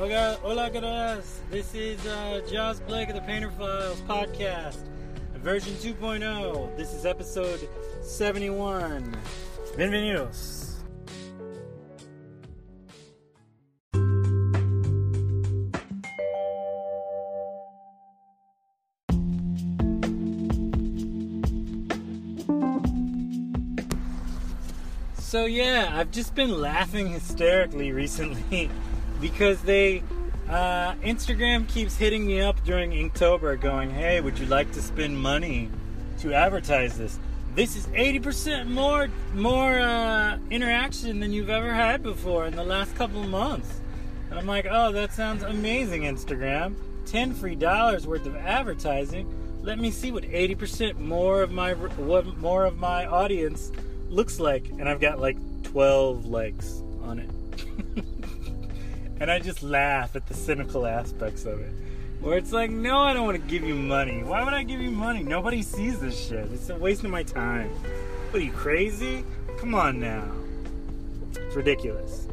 Hola, gracias. This is uh, Joss Blake of the Painter Files podcast, version 2.0. This is episode 71. Bienvenidos. So yeah, I've just been laughing hysterically recently because they uh, Instagram keeps hitting me up during Inktober, going, "Hey, would you like to spend money to advertise this? This is 80% more more uh, interaction than you've ever had before in the last couple months." And I'm like, "Oh, that sounds amazing, Instagram! Ten free dollars worth of advertising. Let me see what 80% more of my what more of my audience." looks like, and I've got like 12 likes on it. and I just laugh at the cynical aspects of it. Where it's like, no, I don't want to give you money. Why would I give you money? Nobody sees this shit. It's a waste of my time. What are you crazy? Come on now. It's ridiculous.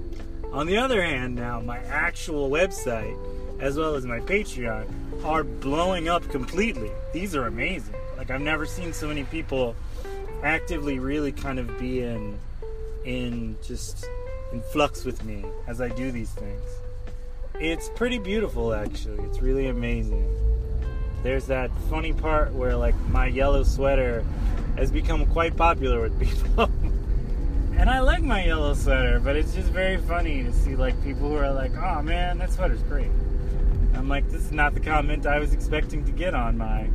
On the other hand, now my actual website, as well as my Patreon, are blowing up completely. These are amazing. Like I've never seen so many people actively really kind of be in in just in flux with me as I do these things. It's pretty beautiful actually. It's really amazing. There's that funny part where like my yellow sweater has become quite popular with people. and I like my yellow sweater, but it's just very funny to see like people who are like, "Oh man, that sweater's great." I'm like, this is not the comment I was expecting to get on my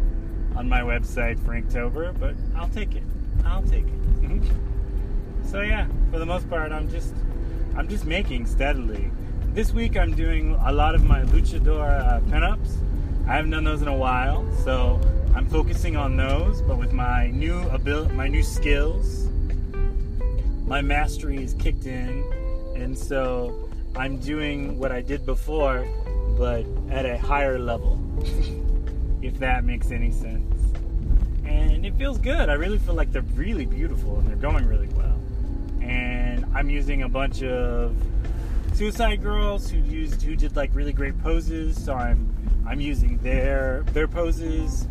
on my website for Inktober, but I'll take it. I'll take it. so yeah, for the most part, I'm just I'm just making steadily. This week I'm doing a lot of my luchador uh, pinups. I haven't done those in a while, so I'm focusing on those. But with my new ability, my new skills, my mastery is kicked in, and so I'm doing what I did before, but at a higher level. if that makes any sense and it feels good. I really feel like they're really beautiful and they're going really well. And I'm using a bunch of suicide girls who used who did like really great poses, so I'm I'm using their their poses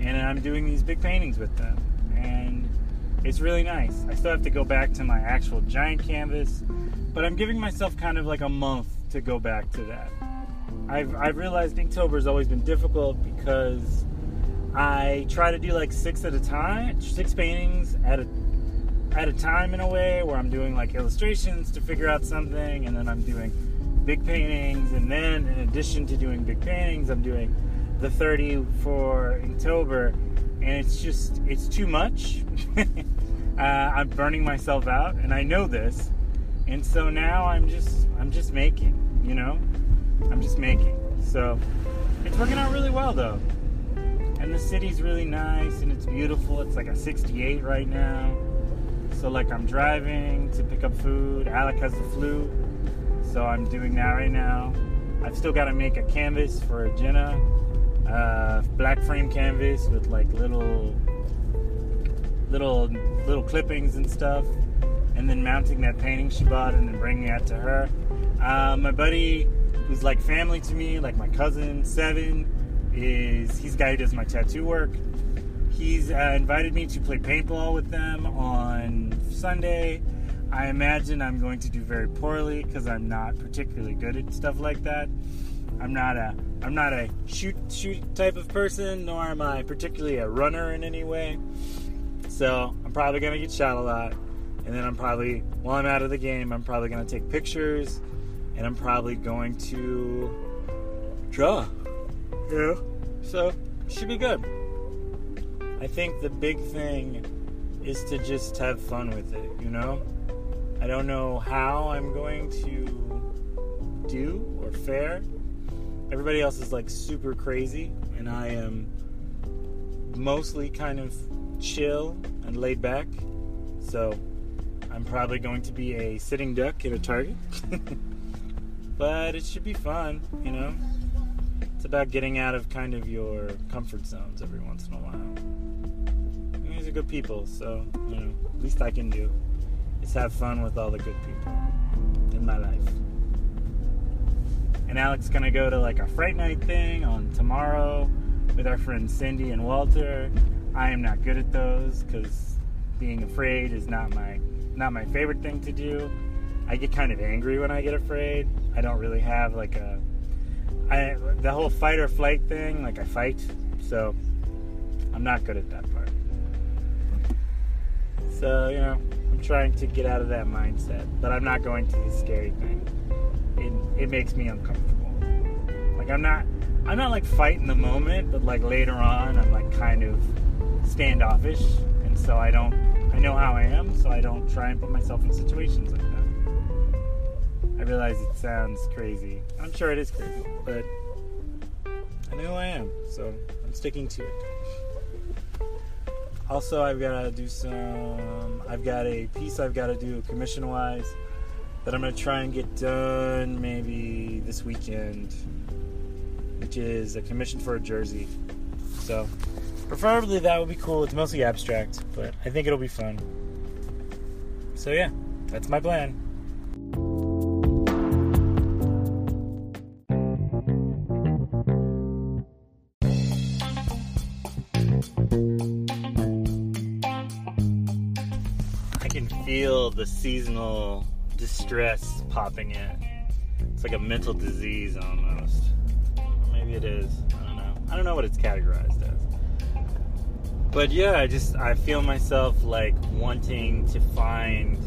and I'm doing these big paintings with them. And it's really nice. I still have to go back to my actual giant canvas, but I'm giving myself kind of like a month to go back to that. I've, I've realized has always been difficult because I try to do like six at a time, six paintings at a at a time in a way where I'm doing like illustrations to figure out something, and then I'm doing big paintings, and then in addition to doing big paintings, I'm doing the 30 for October, and it's just it's too much. uh, I'm burning myself out, and I know this, and so now I'm just I'm just making, you know, I'm just making. So it's working out really well though and the city's really nice and it's beautiful. It's like a 68 right now. So like I'm driving to pick up food. Alec has the flu, so I'm doing that right now. I've still got to make a canvas for Jenna, uh, black frame canvas with like little, little, little clippings and stuff, and then mounting that painting she bought and then bringing that to her. Uh, my buddy, who's like family to me, like my cousin Seven, is he's the guy who does my tattoo work. He's uh, invited me to play paintball with them on Sunday. I imagine I'm going to do very poorly because I'm not particularly good at stuff like that. I'm not a I'm not a shoot shoot type of person, nor am I particularly a runner in any way. So I'm probably gonna get shot a lot, and then I'm probably while I'm out of the game, I'm probably gonna take pictures, and I'm probably going to draw. Yeah. So, should be good. I think the big thing is to just have fun with it, you know? I don't know how I'm going to do or fare. Everybody else is like super crazy, and I am mostly kind of chill and laid back. So, I'm probably going to be a sitting duck at a target. but it should be fun, you know? It's about getting out of kind of your comfort zones every once in a while. Good people, so you know, least I can do is have fun with all the good people in my life. and Alex gonna go to like a fright night thing on tomorrow with our friends Cindy and Walter. I am not good at those because being afraid is not my not my favorite thing to do. I get kind of angry when I get afraid. I don't really have like a I the whole fight or flight thing, like I fight. So I'm not good at that part. So, you know, I'm trying to get out of that mindset, but I'm not going to the scary thing. It it makes me uncomfortable. Like I'm not I'm not like fighting the moment, but like later on I'm like kind of standoffish and so I don't I know how I am, so I don't try and put myself in situations like that. I realize it sounds crazy. I'm sure it is crazy, but I know who I am, so I'm sticking to it. Also, I've got to do some. I've got a piece I've got to do commission wise that I'm going to try and get done maybe this weekend, which is a commission for a jersey. So, preferably that would be cool. It's mostly abstract, but I think it'll be fun. So, yeah, that's my plan. Feel the seasonal distress popping in. It's like a mental disease almost. Or maybe it is. I don't know. I don't know what it's categorized as. But yeah, I just I feel myself like wanting to find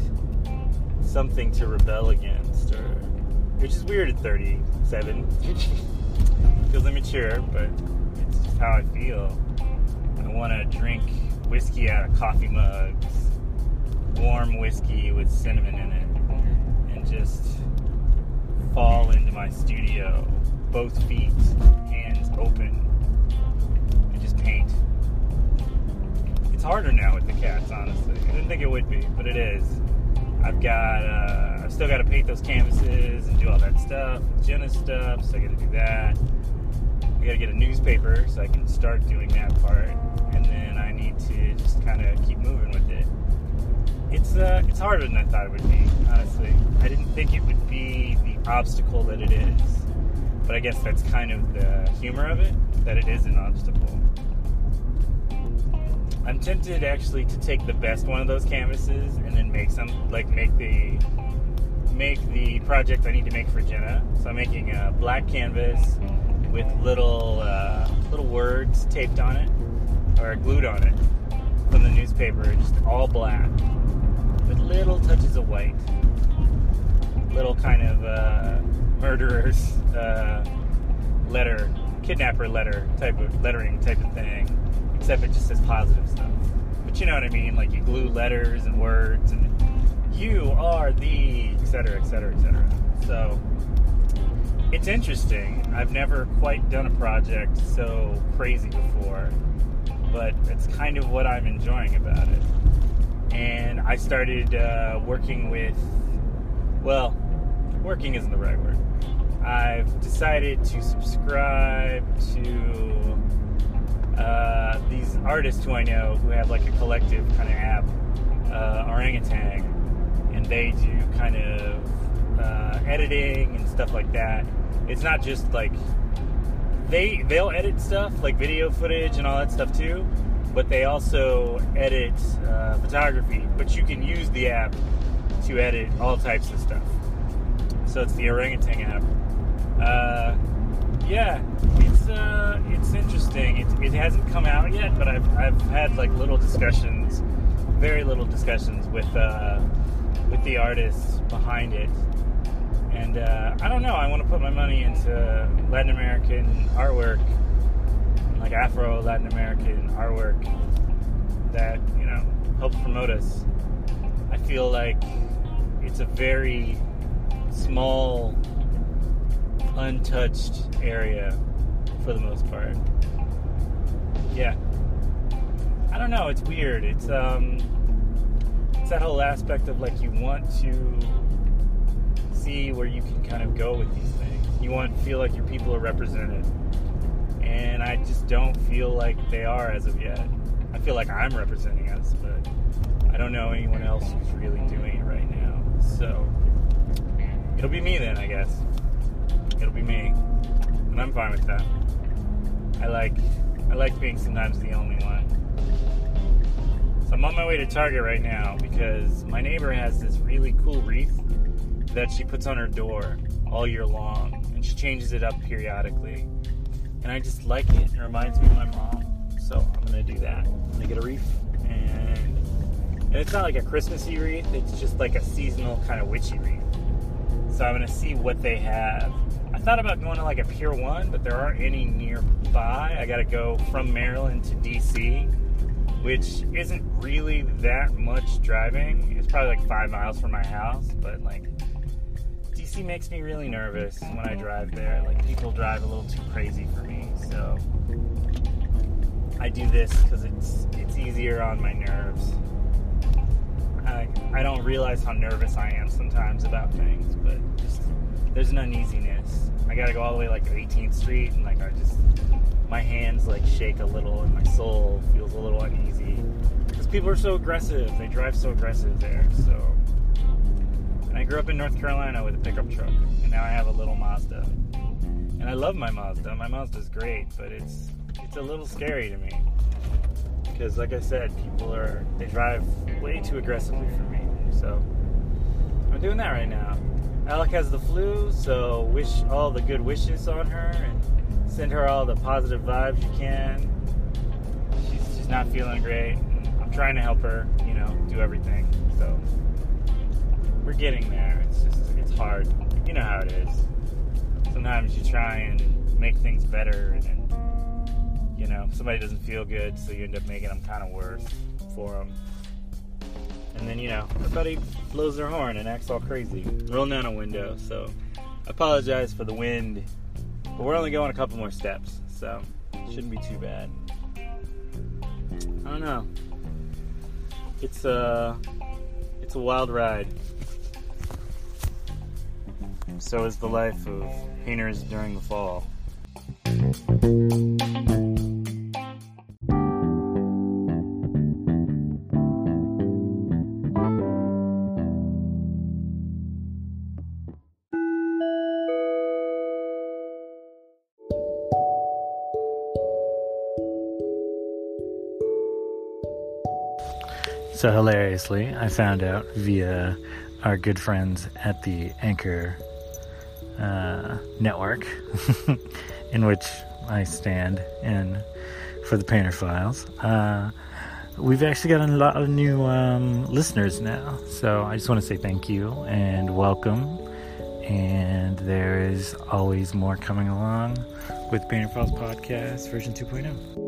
something to rebel against or which is weird at 37. Feels immature, but it's how I feel. I want to drink whiskey out of coffee mugs warm whiskey with cinnamon in it and just fall into my studio, both feet, hands open, and just paint. It's harder now with the cats, honestly. I didn't think it would be, but it is. I've got, uh, I've still got to paint those canvases and do all that stuff, Jenna's stuff, so I got to do that. I got to get a newspaper so I can start doing that part, and then I need to just kind of keep moving with uh, it's harder than I thought it would be. Honestly, I didn't think it would be the obstacle that it is, but I guess that's kind of the humor of it that it is an obstacle. I'm tempted actually to take the best one of those canvases and then make some like make the make the project I need to make for Jenna. So I'm making a black canvas with little uh, little words taped on it or glued on it from the newspaper, just all black little touches of white, little kind of uh, murderer's uh, letter, kidnapper letter type of lettering type of thing, except it just says positive stuff. But you know what I mean? Like you glue letters and words, and you are the, etc., etc., etc. So it's interesting. I've never quite done a project so crazy before, but it's kind of what I'm enjoying about it and I started uh, working with, well, working isn't the right word. I've decided to subscribe to uh, these artists who I know who have like a collective kind of app, uh, Orangutan, and they do kind of uh, editing and stuff like that. It's not just like they they'll edit stuff like video footage and all that stuff too, but they also edit uh, photography. But you can use the app to edit all types of stuff. So it's the Orangutan app. Uh, yeah, it's uh, it's interesting. It, it hasn't come out yet, but I've, I've had like little discussions, very little discussions with uh, with the artists behind it. And uh, I don't know. I want to put my money into Latin American artwork like Afro Latin American artwork that you know helps promote us. I feel like it's a very small, untouched area for the most part. Yeah, I don't know. It's weird. It's um, it's that whole aspect of like you want to see where you can kind of go with these things. You want to feel like your people are represented and I just don't feel like they are as of yet. I feel like I'm representing us, but I don't know anyone else who's really doing it right now. So it'll be me then, I guess. It'll be me. and I'm fine with that. I like I like being sometimes the only one. So I'm on my way to Target right now because my neighbor has this really cool wreath that she puts on her door all year long, and she changes it up periodically. And I just like it. It reminds me of my mom. So I'm gonna do that. I'm gonna get a wreath, and, and it's not like a Christmassy wreath. It's just like a seasonal kind of witchy wreath. So I'm gonna see what they have. I thought about going to like a Pier One, but there aren't any nearby. I gotta go from Maryland to DC, which isn't really that much driving. It's probably like five miles from my house, but like DC makes me really nervous when I drive there. Like people drive a little too crazy for me, so I do this because it's it's easier on my nerves. I, I don't realize how nervous I am sometimes about things, but just there's an uneasiness. I gotta go all the way like to 18th Street, and like I just my hands like shake a little, and my soul feels a little uneasy because people are so aggressive. They drive so aggressive there. So, and I grew up in North Carolina with a pickup truck, and now I have a little Mazda, and I love my Mazda. My Mazda's great, but it's it's a little scary to me because, like I said, people are they drive way too aggressively for me. So I'm doing that right now. Alec has the flu, so wish all the good wishes on her and send her all the positive vibes you can. She's she's not feeling great. I'm trying to help her, you know, do everything. So we're getting there. It's just it's hard. You know how it is. Sometimes you try and make things better and then you know, somebody doesn't feel good, so you end up making them kind of worse for them. And then, you know, everybody blows their horn and acts all crazy, rolling down a window. So, I apologize for the wind, but we're only going a couple more steps, so shouldn't be too bad. I don't know. It's a, it's a wild ride. So is the life of painters during the fall. So hilariously, I found out via our good friends at the Anchor uh, network, in which I stand and for the Painter Files. Uh, we've actually got a lot of new um, listeners now, so I just want to say thank you and welcome. And there is always more coming along with Painter Files Podcast version 2.0.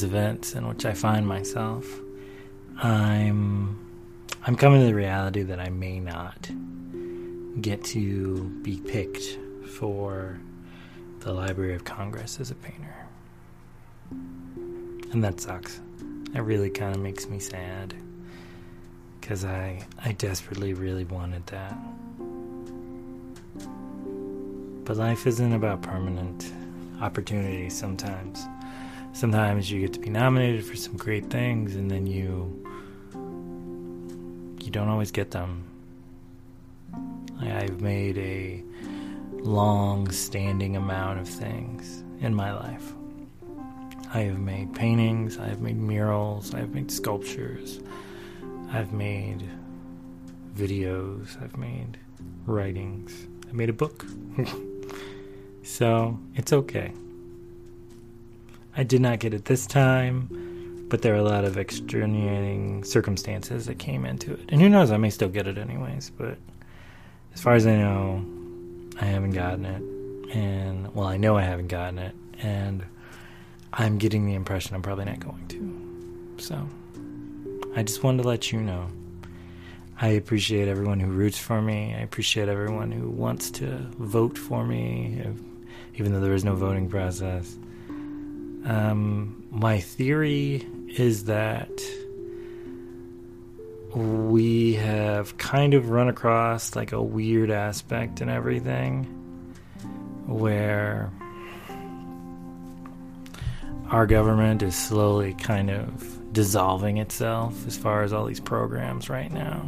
these events in which I find myself, I'm I'm coming to the reality that I may not get to be picked for the Library of Congress as a painter. And that sucks. It really kind of makes me sad cuz I I desperately really wanted that. But life isn't about permanent opportunities sometimes sometimes you get to be nominated for some great things and then you you don't always get them. I've made a long standing amount of things in my life. I have made paintings, I have made murals, I have made sculptures, I've made videos, I've made writings, I made a book. so it's okay. I did not get it this time, but there are a lot of extenuating circumstances that came into it. And who knows, I may still get it anyways, but as far as I know, I haven't gotten it. And, well, I know I haven't gotten it. And I'm getting the impression I'm probably not going to. So, I just wanted to let you know. I appreciate everyone who roots for me. I appreciate everyone who wants to vote for me, even though there is no voting process. Um, my theory is that we have kind of run across like a weird aspect in everything where our government is slowly kind of dissolving itself as far as all these programs right now.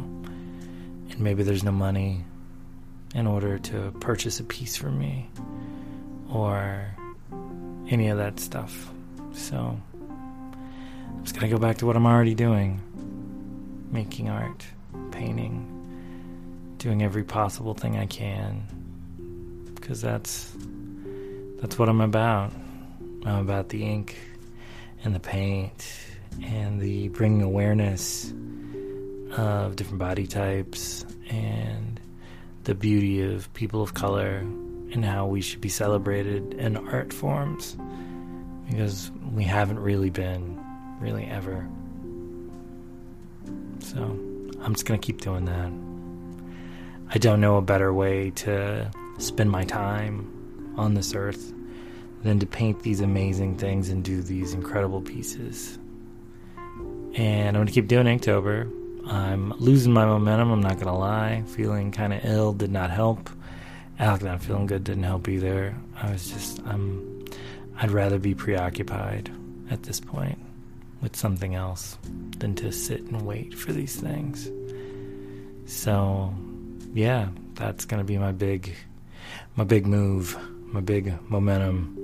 And maybe there's no money in order to purchase a piece for me or any of that stuff. So I'm just gonna go back to what I'm already doing making art, painting, doing every possible thing I can. Because that's that's what I'm about. I'm about the ink and the paint and the bringing awareness of different body types and the beauty of people of color and how we should be celebrated in art forms because we haven't really been really ever. So I'm just going to keep doing that. I don't know a better way to spend my time on this earth than to paint these amazing things and do these incredible pieces. And I'm going to keep doing Inktober. I'm losing my momentum, I'm not going to lie. Feeling kind of ill did not help. Alec not feeling good didn't help either. I was just, I'm, I'd rather be preoccupied at this point with something else than to sit and wait for these things. So, yeah, that's going to be my big my big move, my big momentum,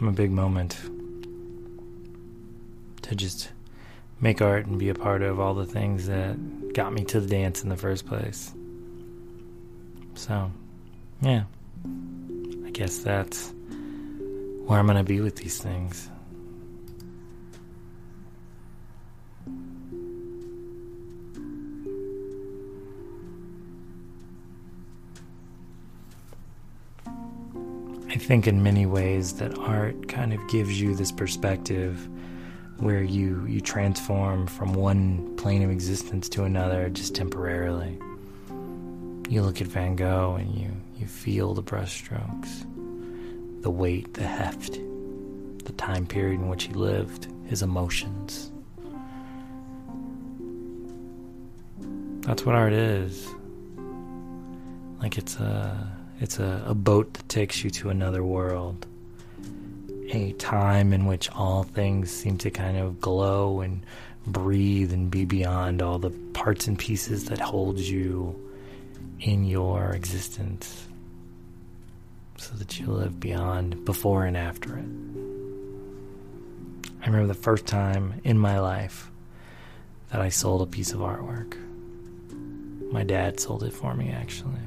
my big moment to just make art and be a part of all the things that got me to the dance in the first place. So, yeah. I guess that's where I'm going to be with these things. I think in many ways that art kind of gives you this perspective where you you transform from one plane of existence to another just temporarily. You look at Van Gogh and you you feel the brushstrokes, the weight, the heft, the time period in which he lived, his emotions. That's what art is. Like it's a it's a, a boat that takes you to another world. A time in which all things seem to kind of glow and breathe and be beyond all the parts and pieces that hold you in your existence so that you live beyond before and after it. I remember the first time in my life that I sold a piece of artwork. My dad sold it for me, actually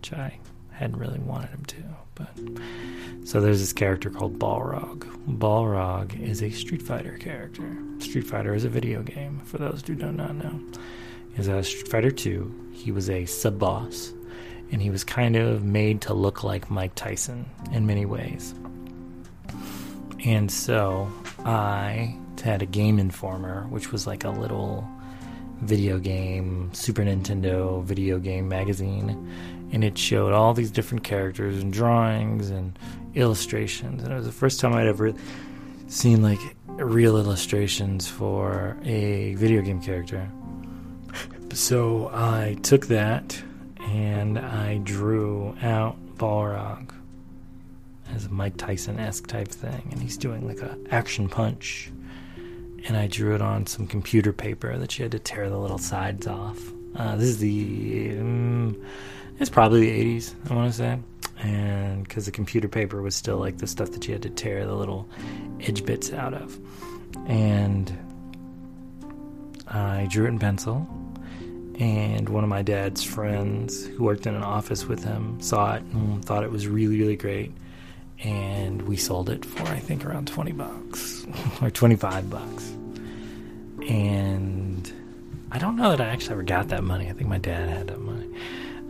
which I hadn't really wanted him to. But so there's this character called Balrog. Balrog is a Street Fighter character. Street Fighter is a video game. For those who do not know, is a Street Fighter 2. He was a sub boss, and he was kind of made to look like Mike Tyson in many ways. And so I had a Game Informer, which was like a little video game, Super Nintendo video game magazine and it showed all these different characters and drawings and illustrations. And it was the first time I'd ever seen like real illustrations for a video game character. So I took that and I drew out Balrog as a Mike Tyson esque type thing, and he's doing like a action punch. And I drew it on some computer paper that you had to tear the little sides off. Uh, this is the um, it's probably the 80s, I want to say. And because the computer paper was still like the stuff that you had to tear the little edge bits out of. And I drew it in pencil. And one of my dad's friends who worked in an office with him saw it and thought it was really, really great. And we sold it for, I think, around 20 bucks or 25 bucks. And I don't know that I actually ever got that money. I think my dad had that money.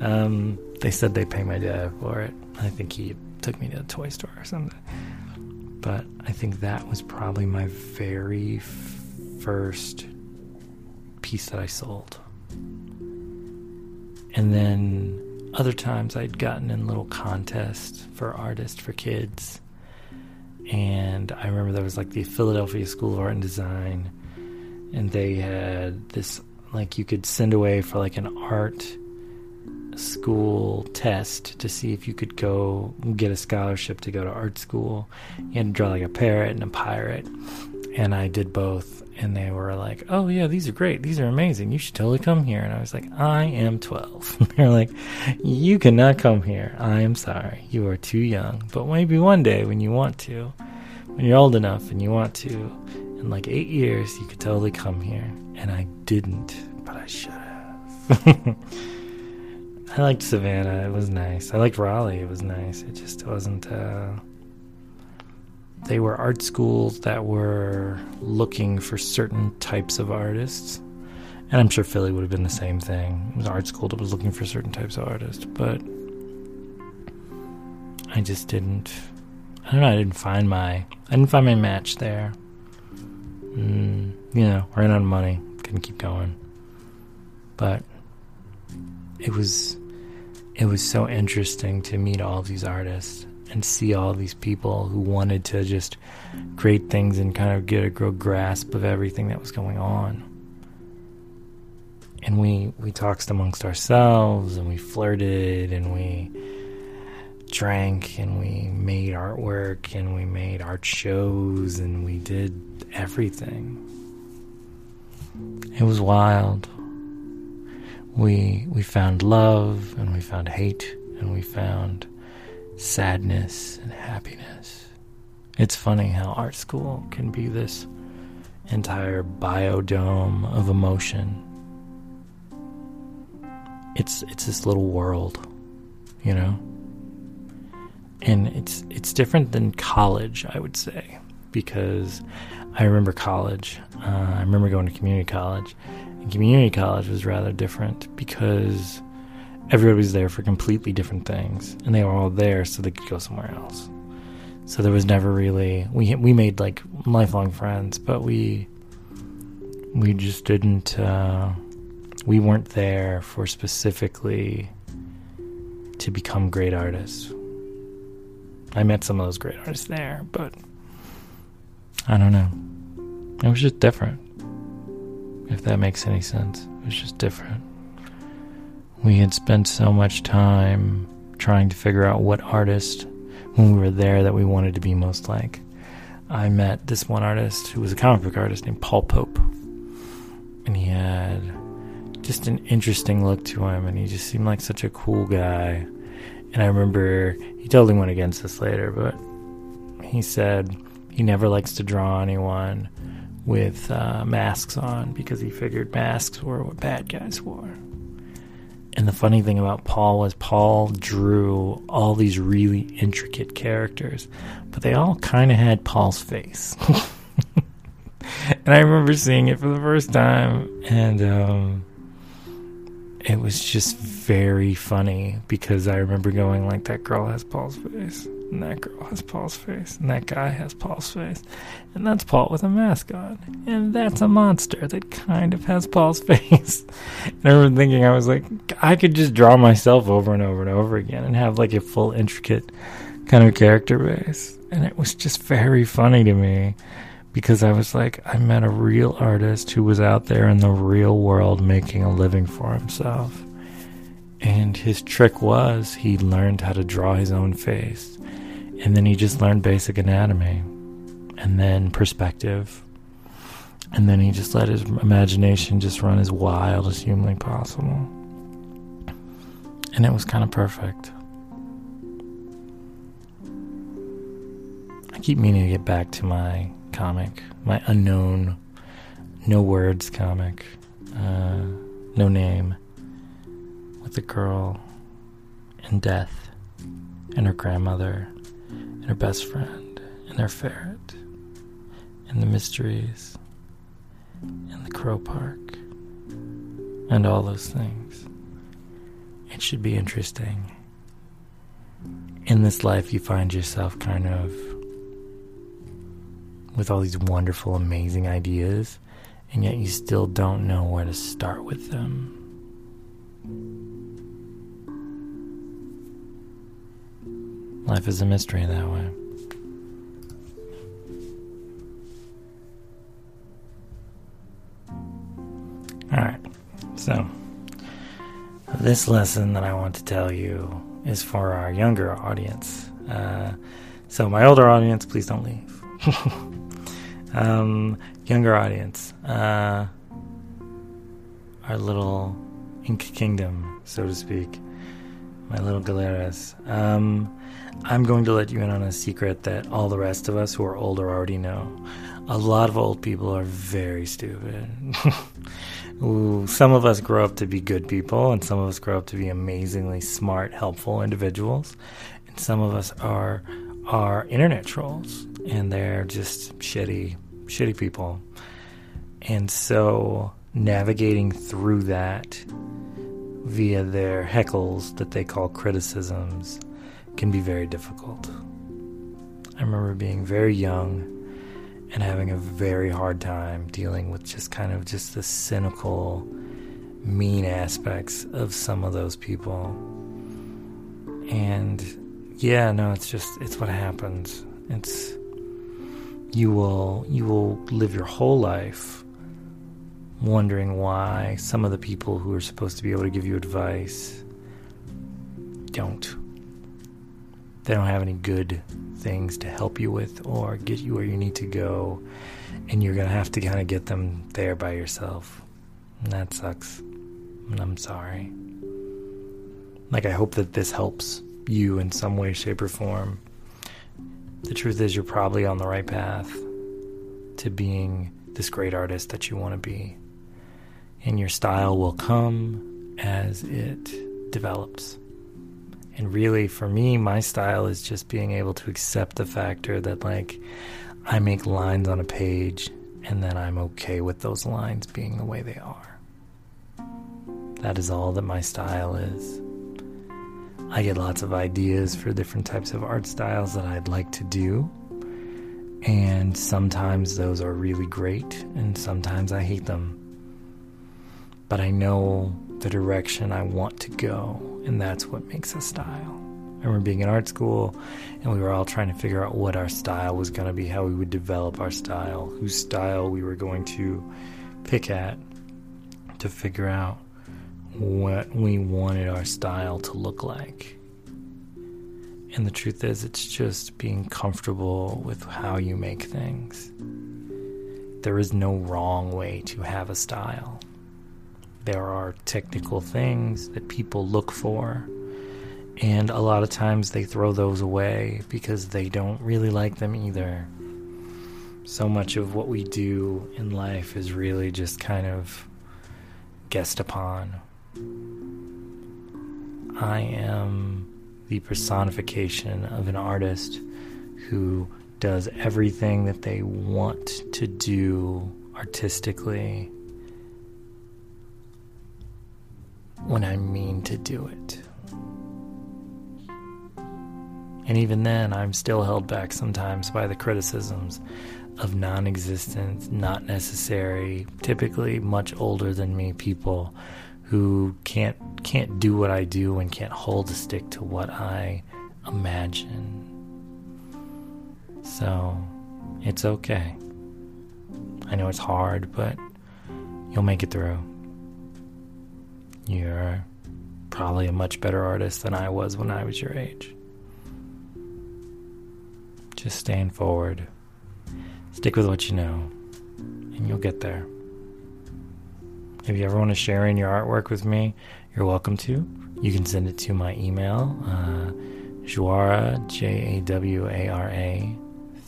Um, they said they'd pay my dad for it. I think he took me to a toy store or something. But I think that was probably my very f- first piece that I sold. And then other times I'd gotten in little contests for artists for kids. And I remember there was like the Philadelphia School of Art and Design, and they had this like you could send away for like an art school test to see if you could go get a scholarship to go to art school. You had to draw like a parrot and a pirate. And I did both. And they were like, oh, yeah, these are great. These are amazing. You should totally come here. And I was like, I am 12. They're like, you cannot come here. I am sorry. You are too young. But maybe one day when you want to, when you're old enough and you want to, in like eight years, you could totally come here. And I didn't, but I should have. I liked Savannah. It was nice. I liked Raleigh. It was nice. It just wasn't. Uh, they were art schools that were looking for certain types of artists. And I'm sure Philly would have been the same thing. It was an art school that was looking for certain types of artists. But I just didn't. I don't know. I didn't find my. I didn't find my match there. Mm, you know, ran out of money. Couldn't keep going. But it was it was so interesting to meet all of these artists and see all these people who wanted to just create things and kind of get a grasp of everything that was going on. And we we talked amongst ourselves and we flirted and we drank and we made artwork and we made art shows and we did everything. It was wild we we found love and we found hate and we found sadness and happiness. It's funny how art school can be this entire biodome of emotion. It's it's this little world, you know? And it's it's different than college, I would say, because I remember college. Uh, I remember going to community college and community college was rather different because everybody was there for completely different things, and they were all there so they could go somewhere else. So there was never really we we made like lifelong friends, but we we just didn't uh, we weren't there for specifically to become great artists. I met some of those great artists there, but I don't know. It was just different if that makes any sense. It was just different. We had spent so much time trying to figure out what artist, when we were there, that we wanted to be most like. I met this one artist who was a comic book artist named Paul Pope. And he had just an interesting look to him, and he just seemed like such a cool guy. And I remember he totally went against this later, but he said he never likes to draw anyone with uh, masks on because he figured masks were what bad guys wore. And the funny thing about Paul was Paul drew all these really intricate characters, but they all kind of had Paul's face. and I remember seeing it for the first time, and um, it was just very funny because I remember going like, "That girl has Paul's face." And that girl has Paul's face. And that guy has Paul's face. And that's Paul with a mask on. And that's a monster that kind of has Paul's face. and I remember thinking, I was like, I could just draw myself over and over and over again and have like a full, intricate kind of character base. And it was just very funny to me because I was like, I met a real artist who was out there in the real world making a living for himself. And his trick was he learned how to draw his own face. And then he just learned basic anatomy and then perspective. And then he just let his imagination just run as wild as humanly possible. And it was kind of perfect. I keep meaning to get back to my comic, my unknown, no words comic, uh, no name, with a girl and death and her grandmother and her best friend, and their ferret, and the mysteries, and the crow park, and all those things. It should be interesting. In this life, you find yourself kind of with all these wonderful, amazing ideas, and yet you still don't know where to start with them. Life is a mystery that way. Alright. So, this lesson that I want to tell you is for our younger audience. Uh, so, my older audience, please don't leave. um, younger audience, uh, our little Ink Kingdom, so to speak, my little Galeras. Um, I'm going to let you in on a secret that all the rest of us who are older already know. A lot of old people are very stupid. Ooh, some of us grow up to be good people, and some of us grow up to be amazingly smart, helpful individuals, and some of us are are internet trolls, and they're just shitty, shitty people. And so, navigating through that via their heckles that they call criticisms can be very difficult. I remember being very young and having a very hard time dealing with just kind of just the cynical, mean aspects of some of those people. And yeah, no, it's just it's what happens. It's you will you will live your whole life wondering why some of the people who are supposed to be able to give you advice don't they don't have any good things to help you with or get you where you need to go, and you're going to have to kind of get them there by yourself. And that sucks. And I'm sorry. Like, I hope that this helps you in some way, shape, or form. The truth is, you're probably on the right path to being this great artist that you want to be. And your style will come as it develops. And really, for me, my style is just being able to accept the factor that, like, I make lines on a page and then I'm okay with those lines being the way they are. That is all that my style is. I get lots of ideas for different types of art styles that I'd like to do. And sometimes those are really great, and sometimes I hate them. But I know the direction I want to go and that's what makes a style. I remember being in art school, and we were all trying to figure out what our style was going to be, how we would develop our style, whose style we were going to pick at to figure out what we wanted our style to look like. And the truth is, it's just being comfortable with how you make things. There is no wrong way to have a style. There are technical things that people look for, and a lot of times they throw those away because they don't really like them either. So much of what we do in life is really just kind of guessed upon. I am the personification of an artist who does everything that they want to do artistically when I mean to do it. And even then, I'm still held back sometimes by the criticisms of non existent, not necessary, typically much older than me people who can't can't do what I do and can't hold a stick to what I imagine. So it's okay. I know it's hard, but you'll make it through. You're probably a much better artist than I was when I was your age. Just stand forward, stick with what you know, and you'll get there. If you ever want to share in your artwork with me, you're welcome to. You can send it to my email, uh, Jawara, J A W A R A,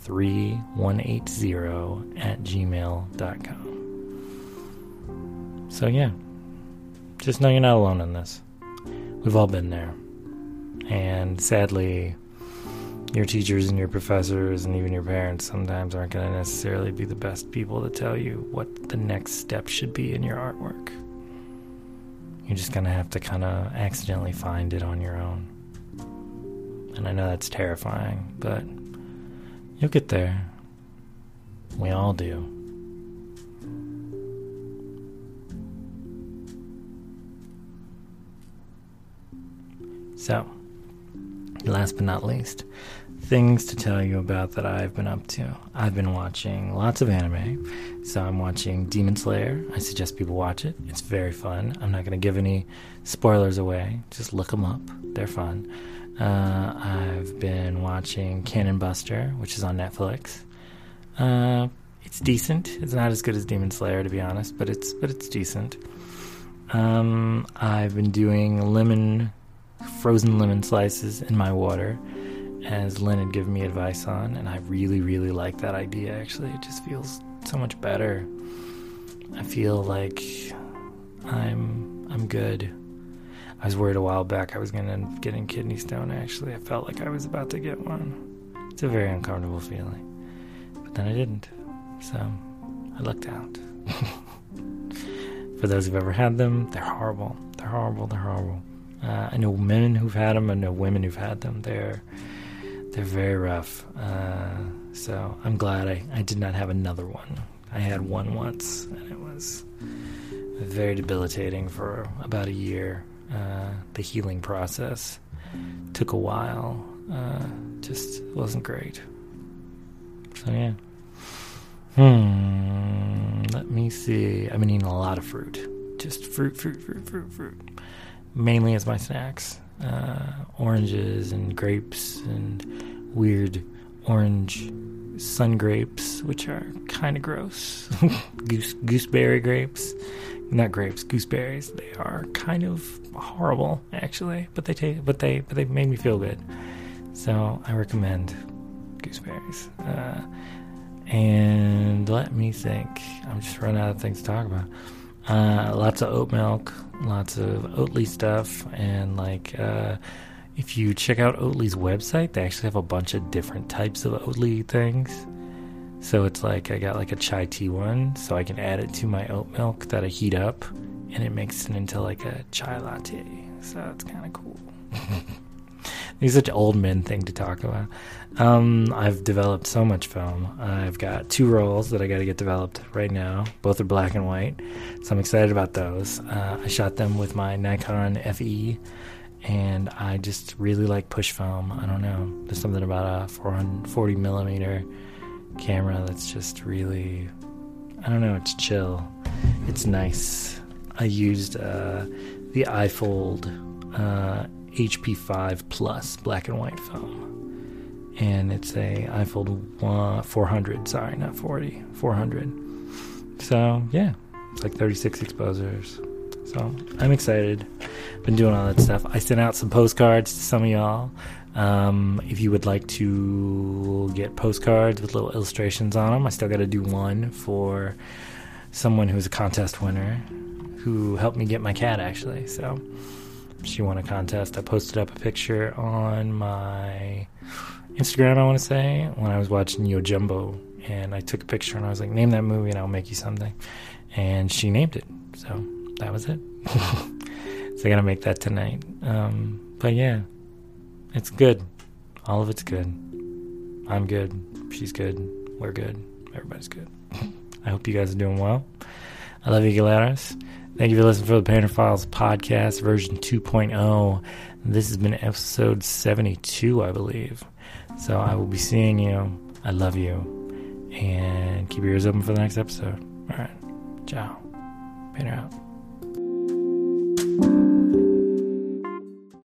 3180 at gmail.com. So, yeah, just know you're not alone in this. We've all been there. And sadly, your teachers and your professors and even your parents sometimes aren't going to necessarily be the best people to tell you what the next step should be in your artwork. You're just going to have to kind of accidentally find it on your own. And I know that's terrifying, but you'll get there. We all do. So, last but not least, things to tell you about that I've been up to. I've been watching lots of anime. So I'm watching Demon Slayer. I suggest people watch it. It's very fun. I'm not going to give any spoilers away. Just look them up. They're fun. Uh, I've been watching Cannon Buster, which is on Netflix. Uh, it's decent. It's not as good as Demon Slayer, to be honest, but it's but it's decent. Um, I've been doing lemon, frozen lemon slices in my water, as Lynn had given me advice on, and I really, really like that idea. Actually, it just feels so much better. I feel like I'm I'm good. I was worried a while back I was gonna end up getting kidney stone. Actually, I felt like I was about to get one. It's a very uncomfortable feeling, but then I didn't. So I lucked out. For those who've ever had them, they're horrible. They're horrible. They're horrible. Uh, I know men who've had them. I know women who've had them. They're they're very rough. Uh, so I'm glad I, I did not have another one. I had one once, and it was very debilitating for about a year. Uh, the healing process took a while. Uh, just wasn't great. So yeah. Hmm. Let me see. I've been eating a lot of fruit. Just fruit, fruit, fruit, fruit, fruit. Mainly as my snacks. Uh, oranges and grapes and weird orange sun grapes, which are kind of gross. Goose gooseberry grapes, not grapes, gooseberries. They are kind of horrible, actually, but they taste, but they, but they made me feel good. So I recommend gooseberries. Uh, and let me think. I'm just running out of things to talk about. Uh, lots of oat milk, lots of Oatly stuff, and like uh, if you check out Oatly's website, they actually have a bunch of different types of Oatly things. So it's like I got like a chai tea one, so I can add it to my oat milk that I heat up, and it makes it into like a chai latte. So it's kind of cool. It's such old men thing to talk about. Um, I've developed so much film. I've got two rolls that I got to get developed right now. Both are black and white, so I'm excited about those. Uh, I shot them with my Nikon FE, and I just really like push film. I don't know. There's something about a 440 millimeter camera that's just really, I don't know. It's chill. It's nice. I used uh, the Ilford. Uh, HP5 Plus black and white film. And it's a Ilford 400, sorry, not 40, 400. So, yeah, it's like 36 exposures. So, I'm excited. Been doing all that stuff. I sent out some postcards to some of y'all. Um, if you would like to get postcards with little illustrations on them, I still got to do one for someone who's a contest winner who helped me get my cat, actually. So, she won a contest. I posted up a picture on my Instagram, I want to say, when I was watching Yo Jumbo, And I took a picture and I was like, name that movie and I'll make you something. And she named it. So that was it. so I got to make that tonight. Um, but yeah, it's good. All of it's good. I'm good. She's good. We're good. Everybody's good. I hope you guys are doing well. I love you, Galeras. Thank you for listening for the Painter Files podcast version 2.0. This has been episode 72, I believe. So I will be seeing you. I love you. And keep your ears open for the next episode. All right. Ciao. Peter out.